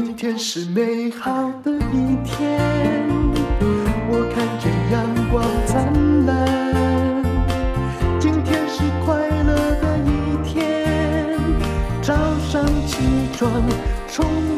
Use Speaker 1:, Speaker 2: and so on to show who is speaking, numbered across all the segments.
Speaker 1: 今天是美好的一天，我看见阳光灿烂。今天是快乐的一天，早上起床充满。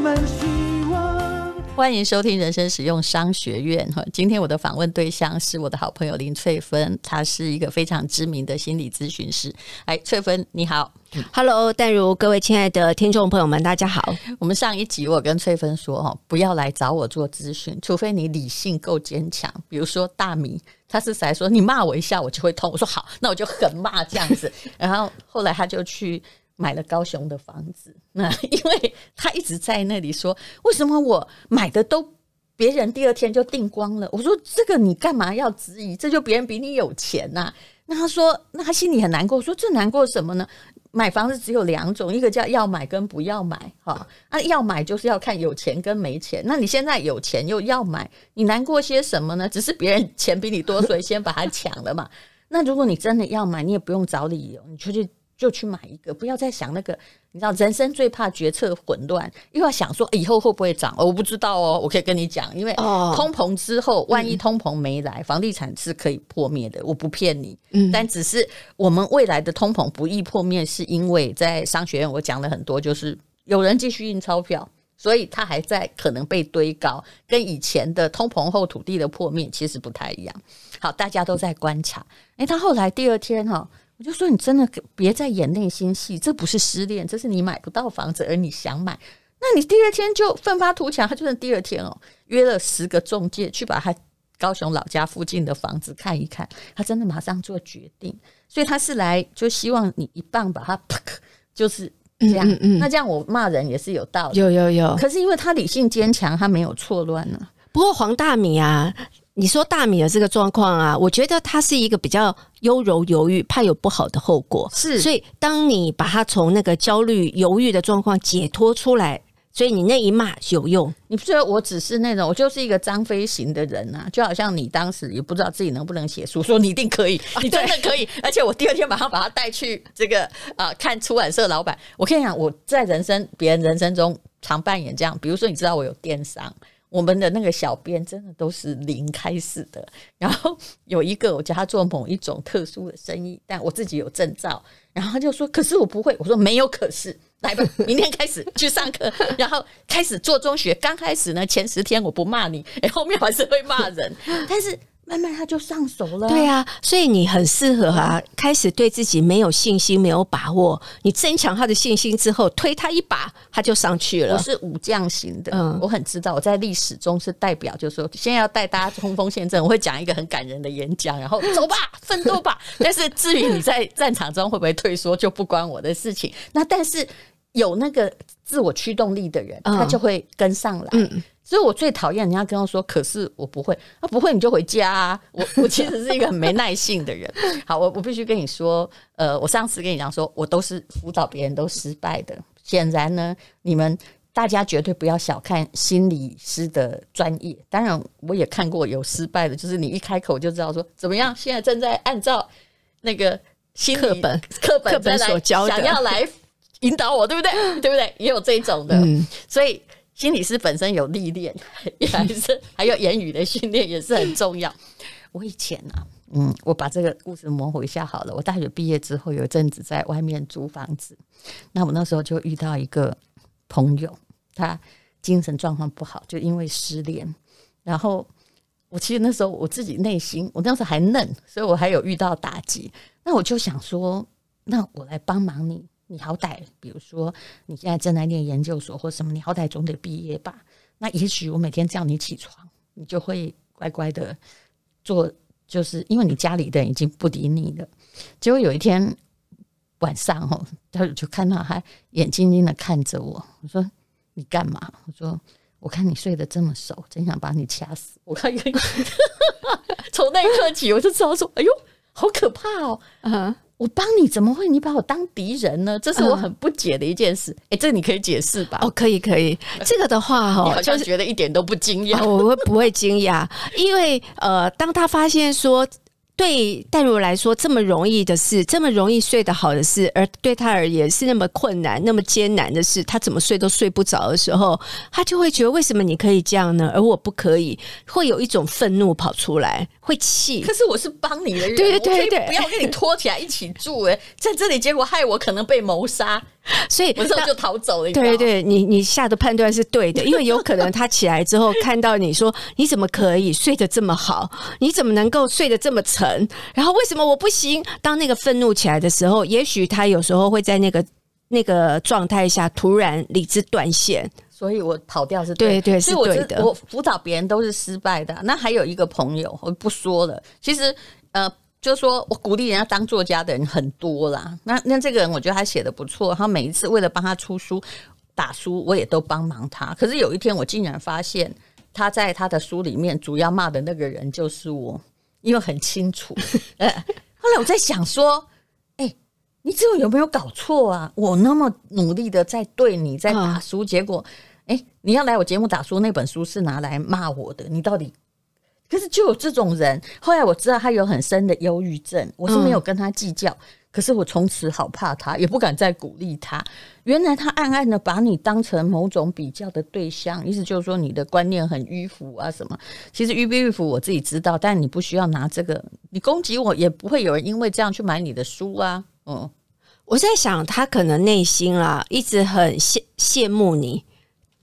Speaker 2: 欢迎收听人生使用商学院。哈，今天我的访问对象是我的好朋友林翠芬，她是一个非常知名的心理咨询师。哎，翠芬你好。
Speaker 3: Hello，淡如，各位亲爱的听众朋友们，大家好。
Speaker 2: 我们上一集我跟翠芬说，哈，不要来找我做咨询，除非你理性够坚强。比如说大米，他是来说你骂我一下我就会痛，我说好，那我就狠骂这样子。然后后来他就去买了高雄的房子，那因为他一直在那里说，为什么我买的都别人第二天就订光了？我说这个你干嘛要质疑？这就别人比你有钱呐。那他说，那他心里很难过，说这难过什么呢？买房子只有两种，一个叫要买跟不要买，哈，啊，要买就是要看有钱跟没钱。那你现在有钱又要买，你难过些什么呢？只是别人钱比你多，所以先把它抢了嘛。那如果你真的要买，你也不用找理由，你出去。就去买一个，不要再想那个。你知道，人生最怕决策混乱，又要想说以后会不会涨？我不知道哦。我可以跟你讲，因为通膨之后，万一通膨没来，房地产是可以破灭的。我不骗你，但只是我们未来的通膨不易破灭，是因为在商学院我讲了很多，就是有人继续印钞票，所以它还在可能被堆高，跟以前的通膨后土地的破灭其实不太一样。好，大家都在观察。诶，他后来第二天哈。我就说，你真的别再演内心戏，这不是失恋，这是你买不到房子而你想买，那你第二天就奋发图强。他就是第二天哦，约了十个中介去把他高雄老家附近的房子看一看，他真的马上做决定，所以他是来就希望你一棒把他啪，就是这样。嗯嗯嗯，那这样我骂人也是有道理，
Speaker 3: 有有有。
Speaker 2: 可是因为他理性坚强，他没有错乱呢。
Speaker 3: 不过黄大米啊。你说大米的这个状况啊，我觉得他是一个比较优柔犹豫，怕有不好的后果。
Speaker 2: 是，
Speaker 3: 所以当你把他从那个焦虑、犹豫的状况解脱出来，所以你那一骂有用。
Speaker 2: 你不觉得我只是那种，我就是一个张飞型的人啊，就好像你当时也不知道自己能不能写书，说你一定可以，你真的可以。而且我第二天马上把他带去这个啊、呃，看出版社老板。我跟你讲，我在人生别人人生中常扮演这样，比如说你知道我有电商。我们的那个小编真的都是零开始的，然后有一个我叫他做某一种特殊的生意，但我自己有证照，然后他就说：“可是我不会。”我说：“没有可是，来吧，明天开始去上课，然后开始做中学。刚开始呢，前十天我不骂你，后面还是会骂人，但是。”慢慢他就上手了。
Speaker 3: 对啊，所以你很适合啊。开始对自己没有信心、没有把握，你增强他的信心之后，推他一把，他就上去了。
Speaker 2: 我是武将型的，嗯，我很知道我在历史中是代表，就是说现在要带大家冲锋陷阵，我会讲一个很感人的演讲，然后走吧，奋斗吧。但是至于你在战场中会不会退缩，就不关我的事情。那但是有那个自我驱动力的人，他就会跟上来。嗯。所以我最讨厌人家跟我说，可是我不会，啊不会你就回家啊。我 我其实是一个很没耐性的人。好，我我必须跟你说，呃，我上次跟你讲说，我都是辅导别人都失败的。显然呢，你们大家绝对不要小看心理师的专业。当然，我也看过有失败的，就是你一开口就知道说怎么样，现在正在按照那个心理
Speaker 3: 课本
Speaker 2: 课本课本所教的，想要来引导我，对不对？对不对？也有这种的，嗯、所以。心理师本身有历练，还是还有言语的训练也是很重要。我以前啊，嗯，我把这个故事模糊一下好了。我大学毕业之后有一阵子在外面租房子，那我那时候就遇到一个朋友，他精神状况不好，就因为失恋。然后我其实那时候我自己内心，我那时候还嫩，所以我还有遇到打击。那我就想说，那我来帮忙你。你好歹，比如说你现在正在念研究所或什么，你好歹总得毕业吧？那也许我每天叫你起床，你就会乖乖的做，就是因为你家里的人已经不理你了。结果有一天晚上哦，他就看到他眼睛睛的看着我，我说你干嘛？我说我看你睡得这么熟，真想把你掐死。我看，从那一刻起我就知道说，哎呦，好可怕哦！啊、uh。我帮你怎么会？你把我当敌人呢？这是我很不解的一件事。哎、嗯，这你可以解释吧？
Speaker 3: 哦，可以，可以。这个的话，哈，
Speaker 2: 好像觉得一点都不惊讶。
Speaker 3: 我会不会惊讶？因为呃，当他发现说对淡如来说，这么容易的事，这么容易睡得好的事，而对他而言是那么困难、那么艰难的事，他怎么睡都睡不着的时候，他就会觉得为什么你可以这样呢，而我不可以？会有一种愤怒跑出来，会气。
Speaker 2: 可是我是帮你的人，
Speaker 3: 对对对对，
Speaker 2: 不要跟你拖起来一起住哎，在这里结果害我可能被谋杀。
Speaker 3: 所以
Speaker 2: 我之后就逃走了。
Speaker 3: 对对，你你下的判断是对的，因为有可能他起来之后看到你说，你怎么可以睡得这么好？你怎么能够睡得这么沉？然后为什么我不行？当那个愤怒起来的时候，也许他有时候会在那个那个状态下突然理智断线，
Speaker 2: 所以我跑掉是对，
Speaker 3: 对对是对的。
Speaker 2: 我辅导别人都是失败的。那还有一个朋友，我不说了。其实呃。就是说我鼓励人家当作家的人很多啦，那那这个人我觉得他写的不错，他每一次为了帮他出书打书，我也都帮忙他。可是有一天我竟然发现他在他的书里面主要骂的那个人就是我，因为很清楚。后来我在想说，哎，你这个有没有搞错啊？我那么努力的在对你在打书，结果哎，你要来我节目打书，那本书是拿来骂我的，你到底？可是就有这种人，后来我知道他有很深的忧郁症，我是没有跟他计较。嗯、可是我从此好怕他，也不敢再鼓励他。原来他暗暗的把你当成某种比较的对象，意思就是说你的观念很迂腐啊什么。其实迂不迂腐我自己知道，但你不需要拿这个，你攻击我也不会有人因为这样去买你的书啊。嗯，
Speaker 3: 我在想他可能内心啊一直很羡羡慕你，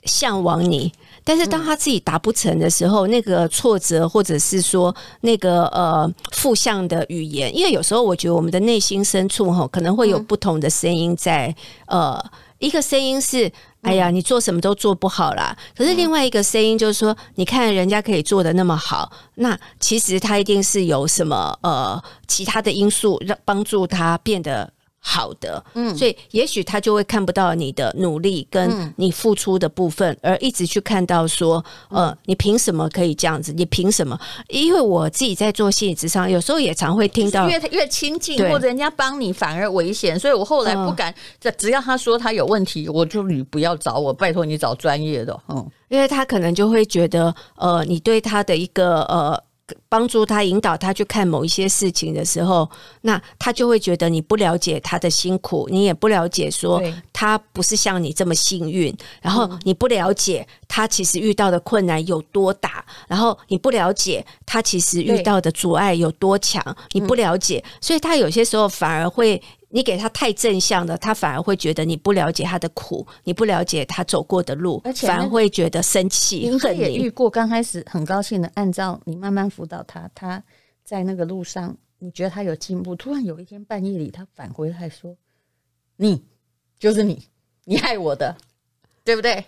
Speaker 3: 向往你。但是当他自己达不成的时候，嗯、那个挫折或者是说那个呃负向的语言，因为有时候我觉得我们的内心深处哈可能会有不同的声音在，嗯、呃，一个声音是哎呀你做什么都做不好啦，可是另外一个声音就是说你看人家可以做的那么好，那其实他一定是有什么呃其他的因素让帮助他变得。好的，嗯，所以也许他就会看不到你的努力跟你付出的部分，嗯、而一直去看到说，呃，你凭什么可以这样子？你凭什么？因为我自己在做心理咨商，有时候也常会听到，
Speaker 2: 越越亲近或者人家帮你反而危险，所以我后来不敢。只只要他说他有问题，我就你不要找我，拜托你找专业的，嗯，
Speaker 3: 因为他可能就会觉得，呃，你对他的一个呃。帮助他引导他去看某一些事情的时候，那他就会觉得你不了解他的辛苦，你也不了解说他不是像你这么幸运，然后你不了解他其实遇到的困难有多大，然后你不了解他其实遇到的阻碍有多强，你不了解，所以他有些时候反而会。你给他太正向的，他反而会觉得你不了解他的苦，你不了解他走过的路，而且反而会觉得生气。
Speaker 2: 他也遇过，刚开始很高兴的，按照你慢慢辅导他，他在那个路上，你觉得他有进步，突然有一天半夜里，他返回来说：“你就是你，你害我的，对不对？”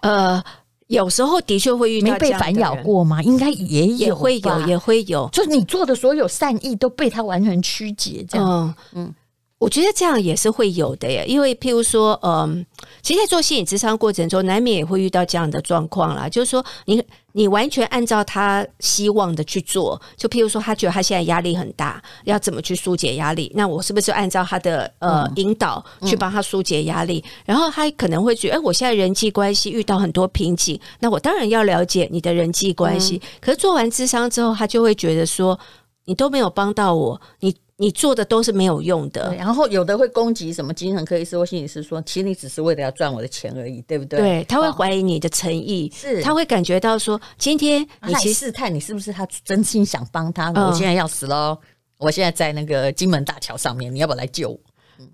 Speaker 3: 呃，有时候的确会遇到
Speaker 2: 没被反咬过吗？应该也有
Speaker 3: 也会有，也会有，
Speaker 2: 就是你做的所有善意都被他完全曲解，这样，嗯。嗯
Speaker 3: 我觉得这样也是会有的耶，因为譬如说，嗯，其实，在做心理咨商过程中，难免也会遇到这样的状况啦。就是说，你你完全按照他希望的去做，就譬如说，他觉得他现在压力很大，要怎么去疏解压力？那我是不是就按照他的呃引导去帮他疏解压力？然后他可能会觉得，哎，我现在人际关系遇到很多瓶颈，那我当然要了解你的人际关系。可是做完智商之后，他就会觉得说，你都没有帮到我，你。你做的都是没有用的，
Speaker 2: 然后有的会攻击什么精神科医师或心理师，说其实你只是为了要赚我的钱而已，对不对？
Speaker 3: 对，他会怀疑你的诚意，是他会感觉到说，今天你其实试
Speaker 2: 探你是不是他真心想帮他。我现在要死喽，我现在在那个金门大桥上面，你要不要来救我？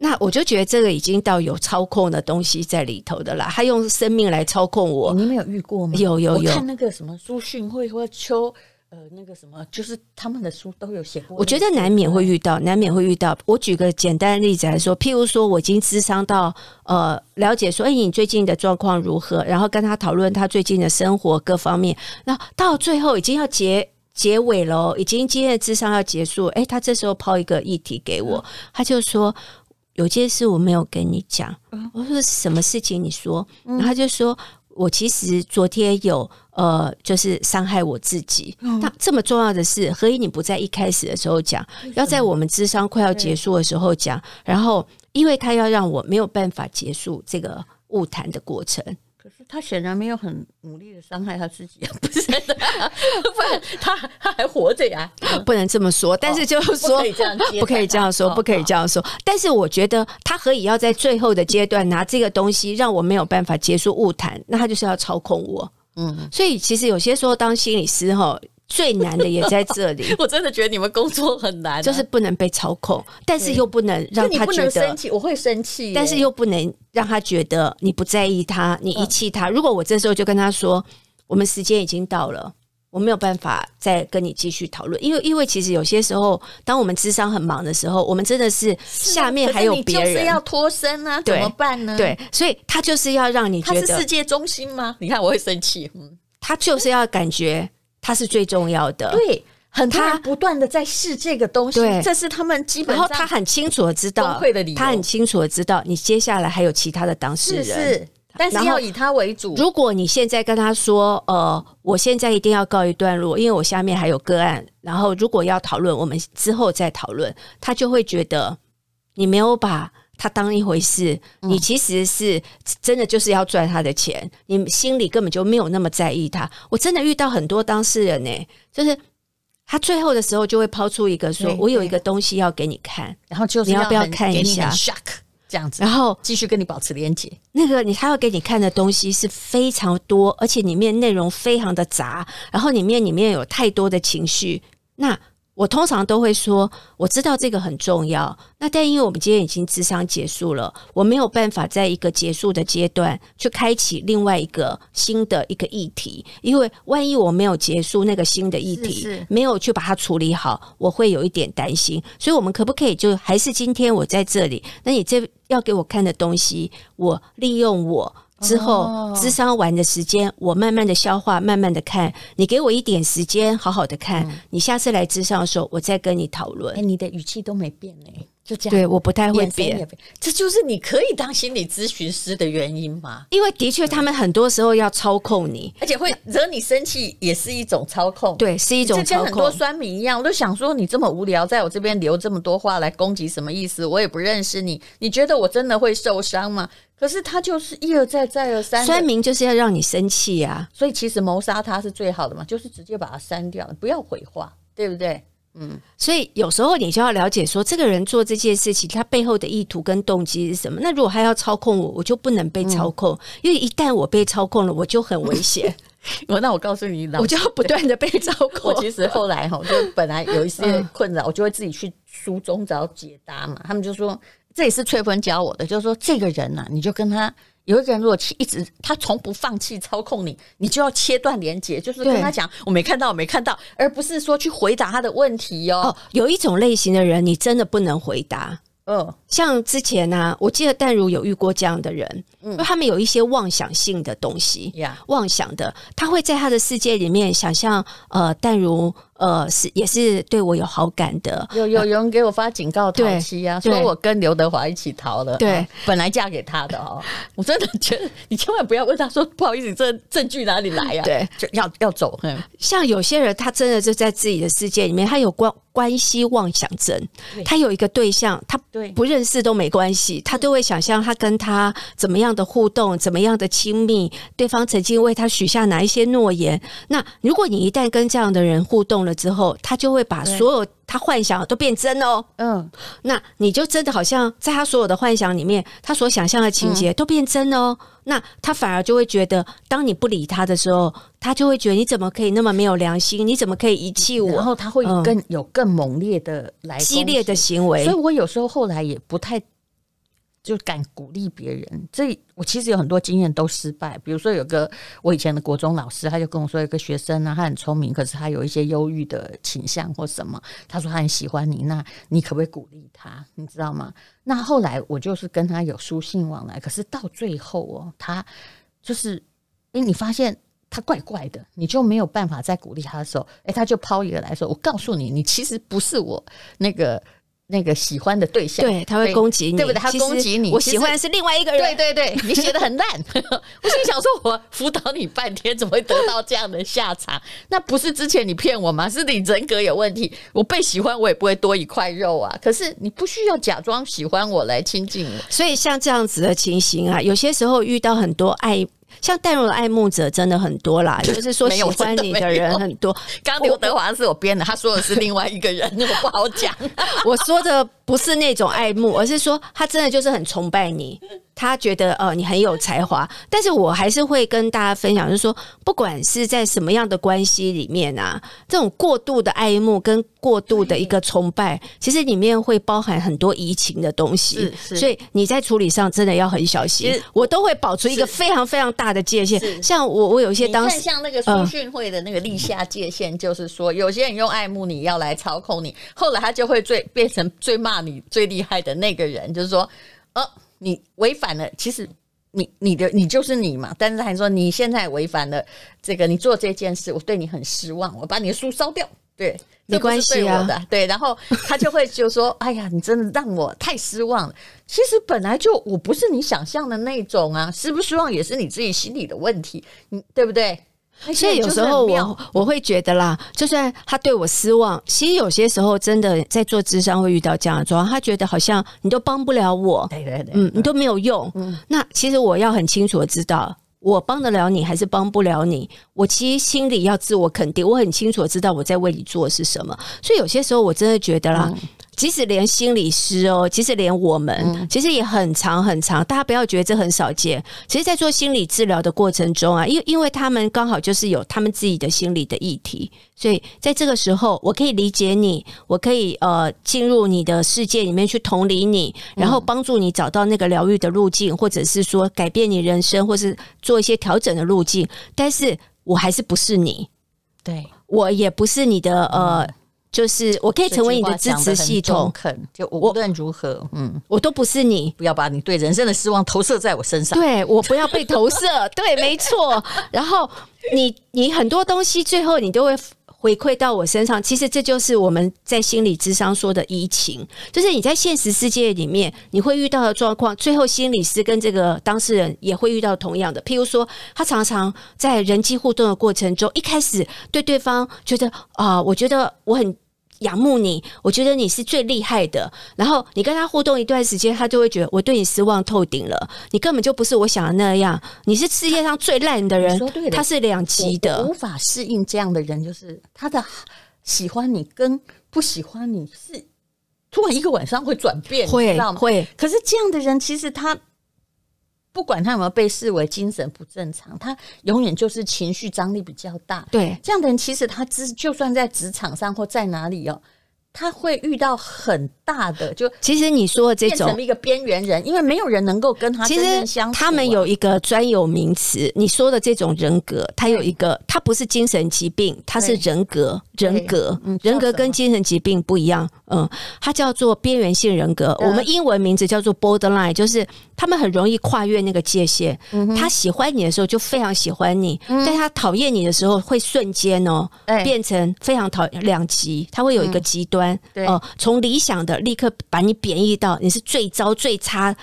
Speaker 3: 那我就觉得这个已经到有操控的东西在里头的了，他用生命来操控我。
Speaker 2: 你们有遇过吗？
Speaker 3: 有有有，
Speaker 2: 看那个什么苏讯会或秋。呃，那个什么，就是他们的书都有写过。
Speaker 3: 我觉得难免会遇到，难免会遇到。我举个简单的例子来说，譬如说，我已经智商到呃了解说，哎，你最近的状况如何？然后跟他讨论他最近的生活各方面。那到最后已经要结结尾了，已经今天的智商要结束。哎，他这时候抛一个议题给我，他就说有件事我没有跟你讲。我说什么事情？你说。然后他就说。我其实昨天有呃，就是伤害我自己。那这么重要的事，何以你不在一开始的时候讲？要在我们智商快要结束的时候讲？然后，因为他要让我没有办法结束这个误谈的过程。
Speaker 2: 可是他显然没有很努力的伤害他自己啊，不是的，不然他他还活着呀，
Speaker 3: 不能这么说。但是就是说，
Speaker 2: 不可以这样，
Speaker 3: 不可以这样说，不可以这样说。但是我觉得他何以要在最后的阶段拿这个东西让我没有办法结束误谈，那他就是要操控我。嗯，所以其实有些时候当心理师哈。最难的也在这里，
Speaker 2: 我真的觉得你们工作很难，
Speaker 3: 就是不能被操控，但是又不能让他觉得
Speaker 2: 生气。我会生气，
Speaker 3: 但是又不能让他觉得你不在意他，你遗弃他。如果我这时候就跟他说，我们时间已经到了，我没有办法再跟你继续讨论，因为因为其实有些时候，当我们智商很忙的时候，我们真的是下面还有别人，
Speaker 2: 就是要脱身啊，怎么办呢？
Speaker 3: 对，所以他就是要让你觉得
Speaker 2: 他是世界中心吗？你看我会生气，嗯，
Speaker 3: 他就是要感觉。他是最重要的，
Speaker 2: 对，很多人不断的在试这个东西，对，这是他们基本上。
Speaker 3: 然后他很清楚的知道，他很清楚的知道，你接下来还有其他的当事人，
Speaker 2: 是，是，但是要以他为主。
Speaker 3: 如果你现在跟他说，呃，我现在一定要告一段落，因为我下面还有个案，然后如果要讨论，我们之后再讨论，他就会觉得你没有把。他当一回事，你其实是真的就是要赚他的钱，你心里根本就没有那么在意他。我真的遇到很多当事人呢、欸，就是他最后的时候就会抛出一个说：“我有一个东西要给你看，
Speaker 2: 然后就是
Speaker 3: 你要不要看一下？”
Speaker 2: 这样子，
Speaker 3: 然后
Speaker 2: 继续跟你保持连接。
Speaker 3: 那个你他要给你看的东西是非常多，而且里面内容非常的杂，然后里面里面有太多的情绪。那我通常都会说，我知道这个很重要。那但因为我们今天已经智商结束了，我没有办法在一个结束的阶段去开启另外一个新的一个议题。因为万一我没有结束那个新的议题，是是没有去把它处理好，我会有一点担心。所以，我们可不可以就还是今天我在这里？那你这要给我看的东西，我利用我。之后，智商完的时间，我慢慢的消化，慢慢的看。你给我一点时间，好好的看。嗯、你下次来咨商的时候，我再跟你讨论。
Speaker 2: 哎，你的语气都没变呢，就这样。
Speaker 3: 对，我不太会变。
Speaker 2: 这就是你可以当心理咨询师的原因吗？
Speaker 3: 因为的确，他们很多时候要操控你，
Speaker 2: 而且会惹你生气，也是一种操控。
Speaker 3: 对，是一种操控。就跟很多酸民一样，我都想说，你这么无聊，在我这边留这么多话来攻击，什么意思？我也不认识你，你觉得我真的会受伤吗？可是他就是一而再再而三，酸明就是要让你生气呀，
Speaker 2: 所以其实谋杀他是最好的嘛，就是直接把他删掉，不要回话，对不对？嗯，
Speaker 3: 所以有时候你就要了解说，这个人做这件事情，他背后的意图跟动机是什么？那如果他要操控我，我就不能被操控，嗯、因为一旦我被操控了，我就很危险。
Speaker 2: 我那我告诉你，
Speaker 3: 我就要不断的被操控。
Speaker 2: 我其实后来哈，就本来有一些困扰，我就会自己去书中找解答嘛。他们就说。这也是翠芬教我的，就是说这个人呐、啊，你就跟他有一个人，如果一直他从不放弃操控你，你就要切断连接，就是跟他讲我没看到，我没看到，而不是说去回答他的问题哟。哦，
Speaker 3: 有一种类型的人，你真的不能回答。嗯，像之前呢、啊，我记得淡如有遇过这样的人，嗯，他们有一些妄想性的东西，妄想的，他会在他的世界里面想象，呃，淡如。呃，是也是对我有好感的。
Speaker 2: 有有有人给我发警告逃妻啊，说我跟刘德华一起逃了。
Speaker 3: 对、
Speaker 2: 啊，本来嫁给他的哦。我真的觉得你千万不要问他说不好意思，这证据哪里来呀、啊？
Speaker 3: 对，
Speaker 2: 就要要走。
Speaker 3: 像有些人，他真的就在自己的世界里面，他有关关系妄想症。他有一个对象，他不认识都没关系，他都会想象他跟他怎么样的互动，怎么样的亲密，对方曾经为他许下哪一些诺言。那如果你一旦跟这样的人互动了之后，他就会把所有他幻想都变真哦。嗯，那你就真的好像在他所有的幻想里面，他所想象的情节都变真哦。那他反而就会觉得，当你不理他的时候，他就会觉得你怎么可以那么没有良心？你怎么可以遗弃我？
Speaker 2: 然后他会更有更猛烈的来
Speaker 3: 激烈的行为。
Speaker 2: 所以我有时候后来也不太。就敢鼓励别人，这我其实有很多经验都失败。比如说，有个我以前的国中老师，他就跟我说，有个学生呢，他很聪明，可是他有一些忧郁的倾向或什么。他说他很喜欢你，那你可不可以鼓励他？你知道吗？那后来我就是跟他有书信往来，可是到最后哦，他就是，诶，你发现他怪怪的，你就没有办法再鼓励他的时候，诶，他就抛一个来说，我告诉你，你其实不是我那个。那个喜欢的对象，
Speaker 3: 对，他会攻击你，
Speaker 2: 对不对？他攻击你，
Speaker 3: 我喜欢的是另外一个人。
Speaker 2: 对对对，你写的很烂。我心想说，我辅导你半天，怎么会得到这样的下场？那不是之前你骗我吗？是你人格有问题。我被喜欢，我也不会多一块肉啊。可是你不需要假装喜欢我来亲近我。
Speaker 3: 所以像这样子的情形啊，有些时候遇到很多爱。像淡如的爱慕者真的很多啦，就是说喜欢你的人很多。
Speaker 2: 刚刘德华是我编的，他说的是另外一个人，我不好讲。
Speaker 3: 我说的不是那种爱慕，而是说他真的就是很崇拜你。他觉得呃你很有才华，但是我还是会跟大家分享，就是说，不管是在什么样的关系里面啊，这种过度的爱慕跟过度的一个崇拜，其实里面会包含很多移情的东西，所以你在处理上真的要很小心。我都会保持一个非常非常大的界限。像我，我有一些当时
Speaker 2: 像那个书训会的那个立下界限，就是说，有些人用爱慕你要来操控你，后来他就会最变成最骂你最厉害的那个人，就是说，呃。你违反了，其实你你的你就是你嘛，但是还说你现在违反了这个，你做这件事，我对你很失望，我把你的书烧掉，对，
Speaker 3: 没关系啊，
Speaker 2: 对，然后他就会就说，哎呀，你真的让我太失望了。其实本来就我不是你想象的那种啊，失不失望也是你自己心里的问题，你对不对？
Speaker 3: 所以有时候我我会觉得啦，就算他对我失望，其实有些时候真的在做智商会遇到这样的状况，他觉得好像你都帮不了我，
Speaker 2: 对对对，
Speaker 3: 嗯，你都没有用。嗯，那其实我要很清楚的知道，我帮得了你还是帮不了你。我其实心里要自我肯定，我很清楚的知道我在为你做的是什么。所以有些时候我真的觉得啦。嗯即使连心理师哦，即使连我们，其实也很长很长。大家不要觉得这很少见。其实，在做心理治疗的过程中啊，因因为他们刚好就是有他们自己的心理的议题，所以在这个时候，我可以理解你，我可以呃进入你的世界里面去同理你，然后帮助你找到那个疗愈的路径，或者是说改变你人生，或是做一些调整的路径。但是我还是不是你，
Speaker 2: 对，
Speaker 3: 我也不是你的呃。就是我可以成为你的支持系统，
Speaker 2: 就无论如何，嗯，
Speaker 3: 我都不是你，
Speaker 2: 不要把你对人生的失望投射在我身上。
Speaker 3: 对，我不要被投射，对，没错。然后你你很多东西最后你都会回馈到我身上。其实这就是我们在心理智商说的移情，就是你在现实世界里面你会遇到的状况，最后心理师跟这个当事人也会遇到同样的。譬如说，他常常在人际互动的过程中，一开始对对方觉得啊、呃，我觉得我很。仰慕你，我觉得你是最厉害的。然后你跟他互动一段时间，他就会觉得我对你失望透顶了。你根本就不是我想的那样，你是世界上最烂的人。他是两极的，
Speaker 2: 无法适应这样的人，就是他的喜欢你跟不喜欢你是突然一个晚上
Speaker 3: 会
Speaker 2: 转变，会？
Speaker 3: 会。
Speaker 2: 可是这样的人，其实他。不管他有没有被视为精神不正常，他永远就是情绪张力比较大。
Speaker 3: 对，
Speaker 2: 这样的人其实他只就算在职场上或在哪里哦。他会遇到很大的，就
Speaker 3: 其实你说的这种
Speaker 2: 变成一个边缘人，因为没有人能够跟他真正相处啊。
Speaker 3: 他们有一个专有名词，你说的这种人格，他有一个，他不是精神疾病，他是人格，人格，人格跟精神疾病不一样。嗯，它叫做边缘性人格，我们英文名字叫做 borderline，就是他们很容易跨越那个界限。他喜欢你的时候就非常喜欢你，但他讨厌你的时候会瞬间哦变成非常讨厌两极，他会有一个极端。
Speaker 2: 对
Speaker 3: 哦，从理想的立刻把你贬义到你是最糟最差，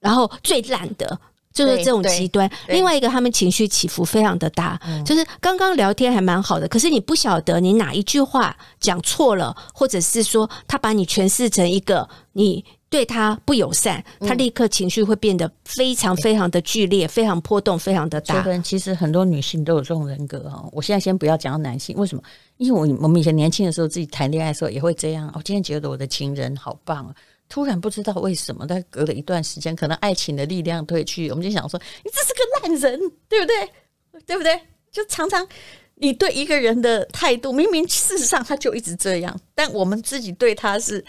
Speaker 3: 然后最烂的，就是这种极端。另外一个，他们情绪起伏非常的大，就是刚刚聊天还蛮好的，可是你不晓得你哪一句话讲错了，或者是说他把你诠释成一个你。对他不友善，他立刻情绪会变得非常非常的剧烈，非常波动，非常的大。
Speaker 2: 其实很多女性都有这种人格哦。我现在先不要讲到男性，为什么？因为我我们以前年轻的时候自己谈恋爱的时候也会这样。我今天觉得我的情人好棒啊，突然不知道为什么，但隔了一段时间，可能爱情的力量褪去，我们就想说，你这是个烂人，对不对？对不对？就常常你对一个人的态度，明明事实上他就一直这样，但我们自己对他是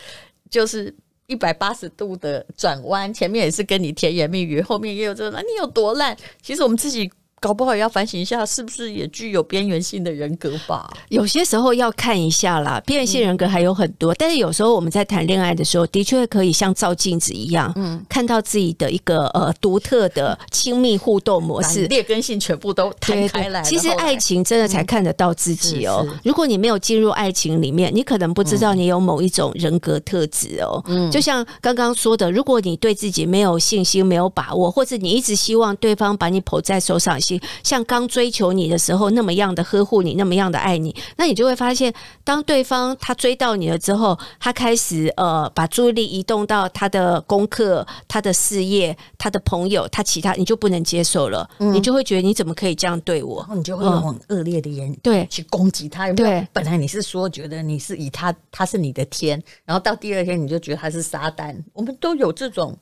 Speaker 2: 就是。一百八十度的转弯，前面也是跟你甜言蜜语，后面也有这那，你有多烂？其实我们自己。搞不好也要反省一下，是不是也具有边缘性的人格吧？
Speaker 3: 有些时候要看一下啦，边缘性人格还有很多，嗯、但是有时候我们在谈恋爱的时候，的确可以像照镜子一样，嗯，看到自己的一个呃独特的亲密互动模式，
Speaker 2: 劣根性全部都摊开来。
Speaker 3: 其实爱情真的才看得到自己哦、如果你没有进入爱情里面，你可能不知道你有某一种人格特质哦、喔。嗯，就像刚刚说的，如果你对自己没有信心、没有把握，或者你一直希望对方把你捧在手掌心，像刚追求你的时候那么样的呵护你，那么样的爱你，那你就会发现，当对方他追到你了之后，他开始呃把注意力移动到他的功课、他的事业、他的朋友、他其他，你就不能接受了，嗯、你就会觉得你怎么可以这样对我？
Speaker 2: 然后你就会用很恶劣的言语
Speaker 3: 对
Speaker 2: 去攻击他。对，本来你是说觉得你是以他，他是你的天，然后到第二天你就觉得他是撒旦，我们都有这种。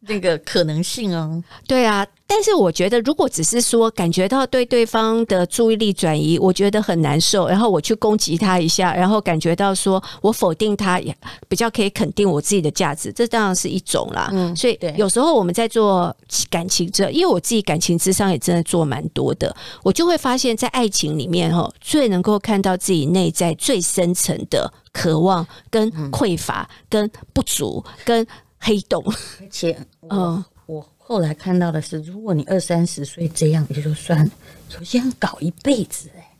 Speaker 2: 那个可能性哦，
Speaker 3: 对啊，但是我觉得，如果只是说感觉到对对方的注意力转移，我觉得很难受，然后我去攻击他一下，然后感觉到说我否定他，也比较可以肯定我自己的价值，这当然是一种啦。嗯，所以有时候我们在做感情这，因为我自己感情智商也真的做蛮多的，我就会发现，在爱情里面哈，最能够看到自己内在最深层的渴望、跟匮乏、跟不足、跟。黑洞，
Speaker 2: 而且，嗯，我后来看到的是，如果你二三十岁这样也就算了，有些人搞一辈子，哎，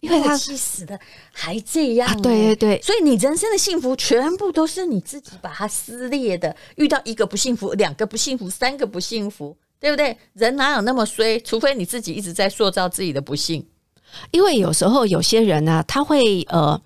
Speaker 2: 因为他气死的还这样，啊，
Speaker 3: 对对对，
Speaker 2: 所以你人生的幸福全部都是你自己把它撕裂的，遇到一个不幸福，两个不幸福，三个不幸福，对不对？人哪有那么衰？除非你自己一直在塑造自己的不幸，
Speaker 3: 因为有时候有些人呢，啊，他会呃。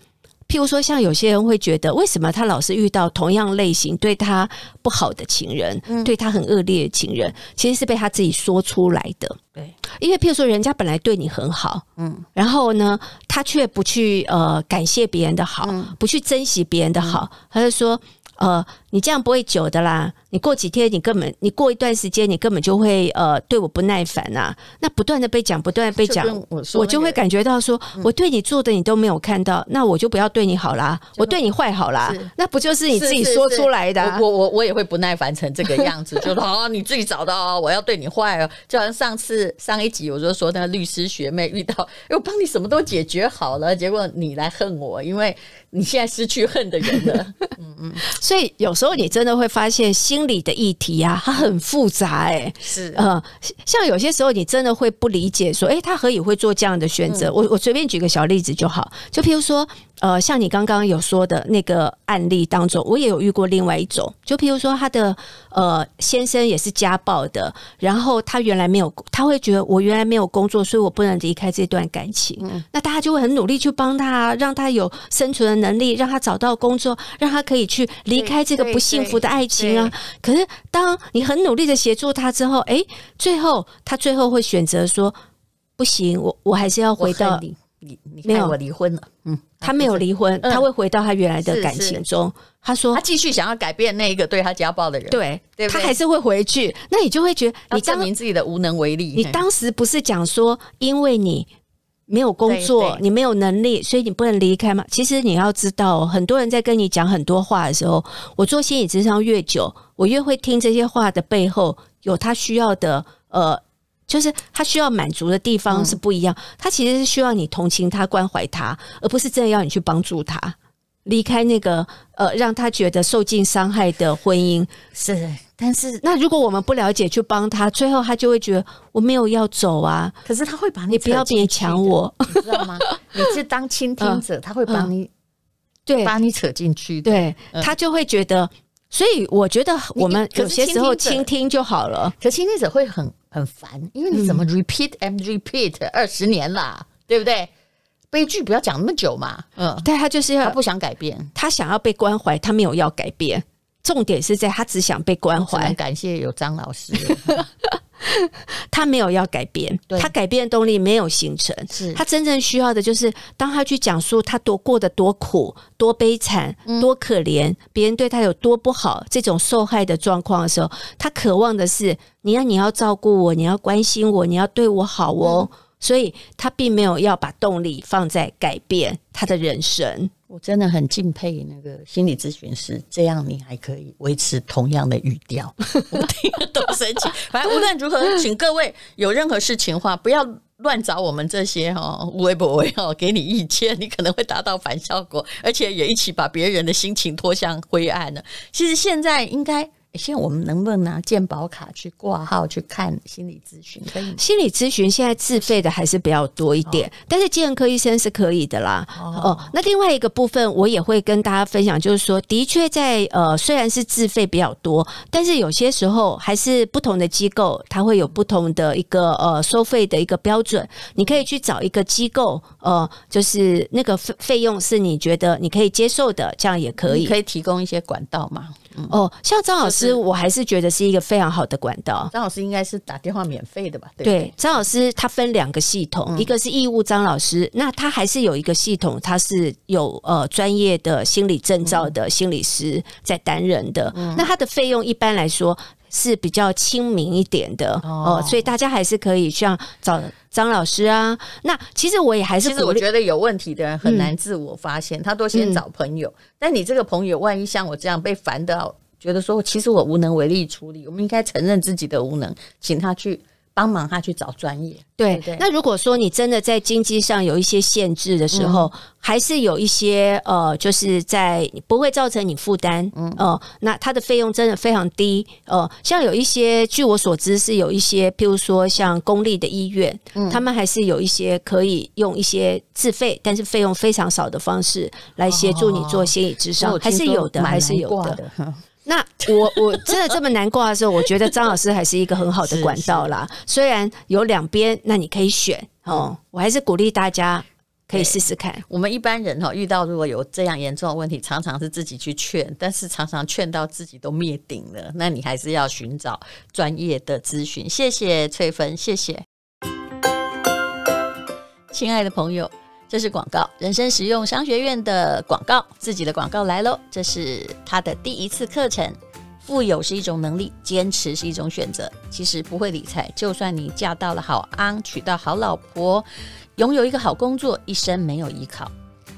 Speaker 3: 譬如说，像有些人会觉得，为什么他老是遇到同样类型对他不好的情人，嗯、对他很恶劣的情人，其实是被他自己说出来的。
Speaker 2: 对，
Speaker 3: 因为譬如说，人家本来对你很好，嗯，然后呢，他却不去呃感谢别人的好，嗯、不去珍惜别人的好，嗯、他就说，呃，你这样不会久的啦。你过几天，你根本你过一段时间，你根本就会呃对我不耐烦呐、啊。那不断的被讲，不断的被讲，就我，我就会感觉到说，嗯、我对你做的你都没有看到，那我就不要对你好啦，我对你坏好啦，那不就是你自己说出来的、啊？
Speaker 2: 我我我也会不耐烦成这个样子，就说哦，你自己找到哦，我要对你坏哦。就好像上次上一集我就说那个律师学妹遇到，我帮你什么都解决好了，结果你来恨我，因为你现在失去恨的人了。嗯嗯，
Speaker 3: 所以有时候你真的会发现心。心理的议题啊，它很复杂哎、欸，
Speaker 2: 是
Speaker 3: 呃，像有些时候你真的会不理解，说，哎、欸，他何以会做这样的选择？嗯、我我随便举个小例子就好，就譬如说。呃，像你刚刚有说的那个案例当中，我也有遇过另外一种，就譬如说他的呃先生也是家暴的，然后他原来没有，他会觉得我原来没有工作，所以我不能离开这段感情。嗯、那大家就会很努力去帮他，让他有生存的能力，让他找到工作，让他可以去离开这个不幸福的爱情啊。可是当你很努力的协助他之后，哎，最后他最后会选择说不行，我我还是要回到。
Speaker 2: 你你没有我离婚了，嗯，
Speaker 3: 他没有离婚，他会回到他原来的感情中。他说
Speaker 2: 他继续想要改变那一个对他家暴的人，
Speaker 3: 对，他还是会回去。那你就会觉得你
Speaker 2: 证明自己的无能为力。
Speaker 3: 你当时不是讲说，因为你没有工作，你没有能力，所以你不能离开吗？其实你要知道，很多人在跟你讲很多话的时候，我做心理咨商越久，我越会听这些话的背后有他需要的呃。就是他需要满足的地方是不一样，他其实是需要你同情他、关怀他，而不是真的要你去帮助他离开那个呃让他觉得受尽伤害的婚姻。
Speaker 2: 是，但是
Speaker 3: 那如果我们不了解去帮他，最后他就会觉得我没有要走啊。
Speaker 2: 可是他会把你，
Speaker 3: 你不要勉强我，
Speaker 2: 你知道吗？你是当倾听者，他会把你对把你扯进去，
Speaker 3: 对他就会觉得。所以我觉得我们有些时候倾听就好了，
Speaker 2: 可倾听者会很很烦，因为你怎么 repeat and repeat 二十年啦，对不对？悲剧不要讲那么久嘛，嗯，
Speaker 3: 但他就是要
Speaker 2: 他不想改变，
Speaker 3: 他想要被关怀，他没有要改变，重点是在他只想被关怀。
Speaker 2: 感谢有张老师。
Speaker 3: 他没有要改变，他改变的动力没有形成。是他真正需要的就是，当他去讲述他多过得多苦、多悲惨、多可怜，嗯、别人对他有多不好，这种受害的状况的时候，他渴望的是你要你要照顾我，你要关心我，你要对我好哦。嗯、所以他并没有要把动力放在改变他的人生。
Speaker 2: 我真的很敬佩那个心理咨询师，这样你还可以维持同样的语调，我听得都生气。反正无论如何，请各位有任何事情的话，不要乱找我们这些哈微博微哈给你意见，你可能会达到反效果，而且也一起把别人的心情拖向灰暗了。其实现在应该现在我们能不能拿健保卡去挂号去看心理咨询？可以？
Speaker 3: 心理咨询现在自费的还是比较多一点，哦、但是健科医生是可以的啦。哦，哦，那另外一个部分我也会跟大家分享，就是说，的确在呃，虽然是自费比较多，但是有些时候还是不同的机构它会有不同的一个呃收费的一个标准，你可以去找一个机构，呃，就是那个费费用是你觉得你可以接受的，这样也可以，
Speaker 2: 可以提供一些管道吗？
Speaker 3: 嗯、哦，像张老师，我还是觉得是一个非常好的管道。
Speaker 2: 张老师应该是打电话免费的吧？对，
Speaker 3: 对，张老师他分两个系统，嗯、一个是义务张老师，那他还是有一个系统，他是有呃专业的心理证照的心理师在担任的。嗯、那他的费用一般来说是比较亲民一点的哦、呃，所以大家还是可以像找张老师啊。那其实我也还是，
Speaker 2: 其实我觉得有问题的人很难自我发现，嗯、他都先找朋友。嗯、但你这个朋友万一像我这样被烦到，觉得说其实我无能为力处理，我们应该承认自己的无能，请他去。帮忙他去找专业，
Speaker 3: 对，
Speaker 2: 对对，
Speaker 3: 那如果说你真的在经济上有一些限制的时候，嗯、还是有一些呃，就是在不会造成你负担，嗯。哦、呃，那它的费用真的非常低，呃，像有一些，据我所知是有一些，譬如说像公立的医院，嗯，他们还是有一些可以用一些自费，但是费用非常少的方式来协助你做心理咨商，哦、还是有的，还是有的。那我我真的这么难过的时候，我觉得张老师还是一个很好的管道啦。虽然有两边，那你可以选哦。我还是鼓励大家可以试试看。
Speaker 2: 我们一般人哈，遇到如果有这样严重的问题，常常是自己去劝，但是常常劝到自己都灭顶了。那你还是要寻找专业的咨询。谢谢翠芬，谢谢，亲爱的朋友。这是广告，人生实用商学院的广告，自己的广告来喽。这是他的第一次课程。富有是一种能力，坚持是一种选择。其实不会理财，就算你嫁到了好安，娶到好老婆，拥有一个好工作，一生没有依靠。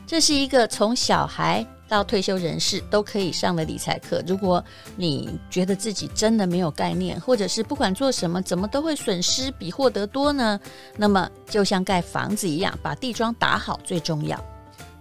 Speaker 2: 这是一个从小孩到退休人士都可以上的理财课。如果你觉得自己真的没有概念，或者是不管做什么怎么都会损失比获得多呢？那么就像盖房子一样，把地桩打好最重要。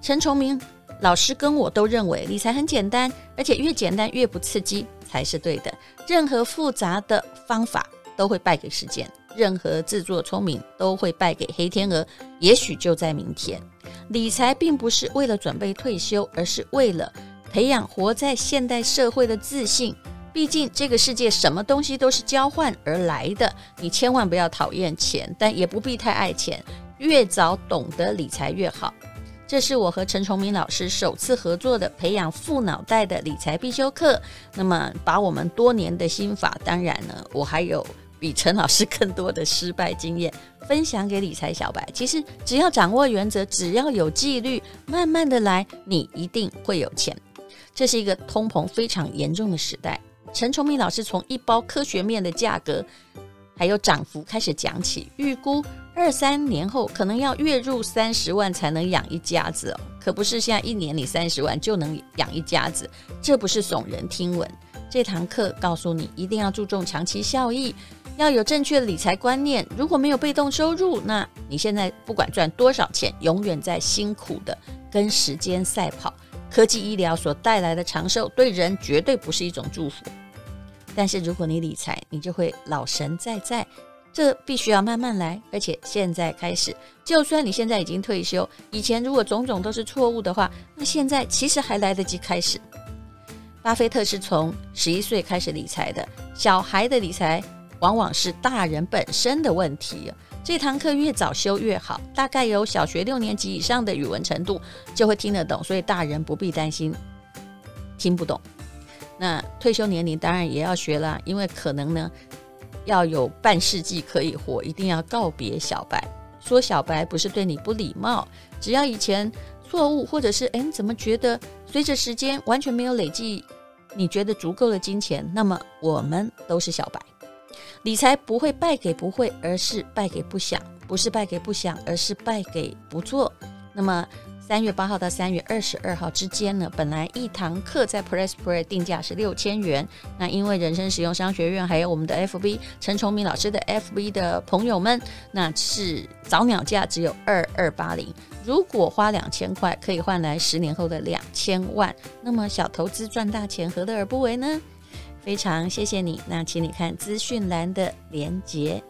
Speaker 2: 陈崇明老师跟我都认为理财很简单，而且越简单越不刺激才是对的。任何复杂的方法都会败给时间，任何自作聪明都会败给黑天鹅。也许就在明天。理财并不是为了准备退休，而是为了培养活在现代社会的自信。毕竟这个世界什么东西都是交换而来的，你千万不要讨厌钱，但也不必太爱钱。越早懂得理财越好。这是我和陈崇明老师首次合作的培养富脑袋的理财必修课。那么，把我们多年的心法，当然呢，我还有。比陈老师更多的失败经验分享给理财小白。其实只要掌握原则，只要有纪律，慢慢的来，你一定会有钱。这是一个通膨非常严重的时代。陈崇明老师从一包科学面的价格还有涨幅开始讲起，预估二三年后可能要月入三十万才能养一家子哦，可不是现在一年里三十万就能养一家子，这不是耸人听闻。这堂课告诉你，一定要注重长期效益。要有正确的理财观念。如果没有被动收入，那你现在不管赚多少钱，永远在辛苦的跟时间赛跑。科技医疗所带来的长寿，对人绝对不是一种祝福。但是如果你理财，你就会老神在在。这必须要慢慢来，而且现在开始。就算你现在已经退休，以前如果种种都是错误的话，那现在其实还来得及开始。巴菲特是从十一岁开始理财的，小孩的理财。往往是大人本身的问题。这堂课越早修越好，大概有小学六年级以上的语文程度就会听得懂，所以大人不必担心听不懂。那退休年龄当然也要学了，因为可能呢要有半世纪可以活，一定要告别小白。说小白不是对你不礼貌，只要以前错误或者是诶，怎么觉得随着时间完全没有累积，你觉得足够的金钱，那么我们都是小白。理财不会败给不会，而是败给不想；不是败给不想，而是败给不做。那么三月八号到三月二十二号之间呢，本来一堂课在 PressPlay 定价是六千元，那因为人生实用商学院还有我们的 FB 陈崇明老师的 FB 的朋友们，那是早鸟价只有二二八零。如果花两千块可以换来十年后的两千万，那么小投资赚大钱，何乐而不为呢？非常谢谢你。那请你看资讯栏的连结。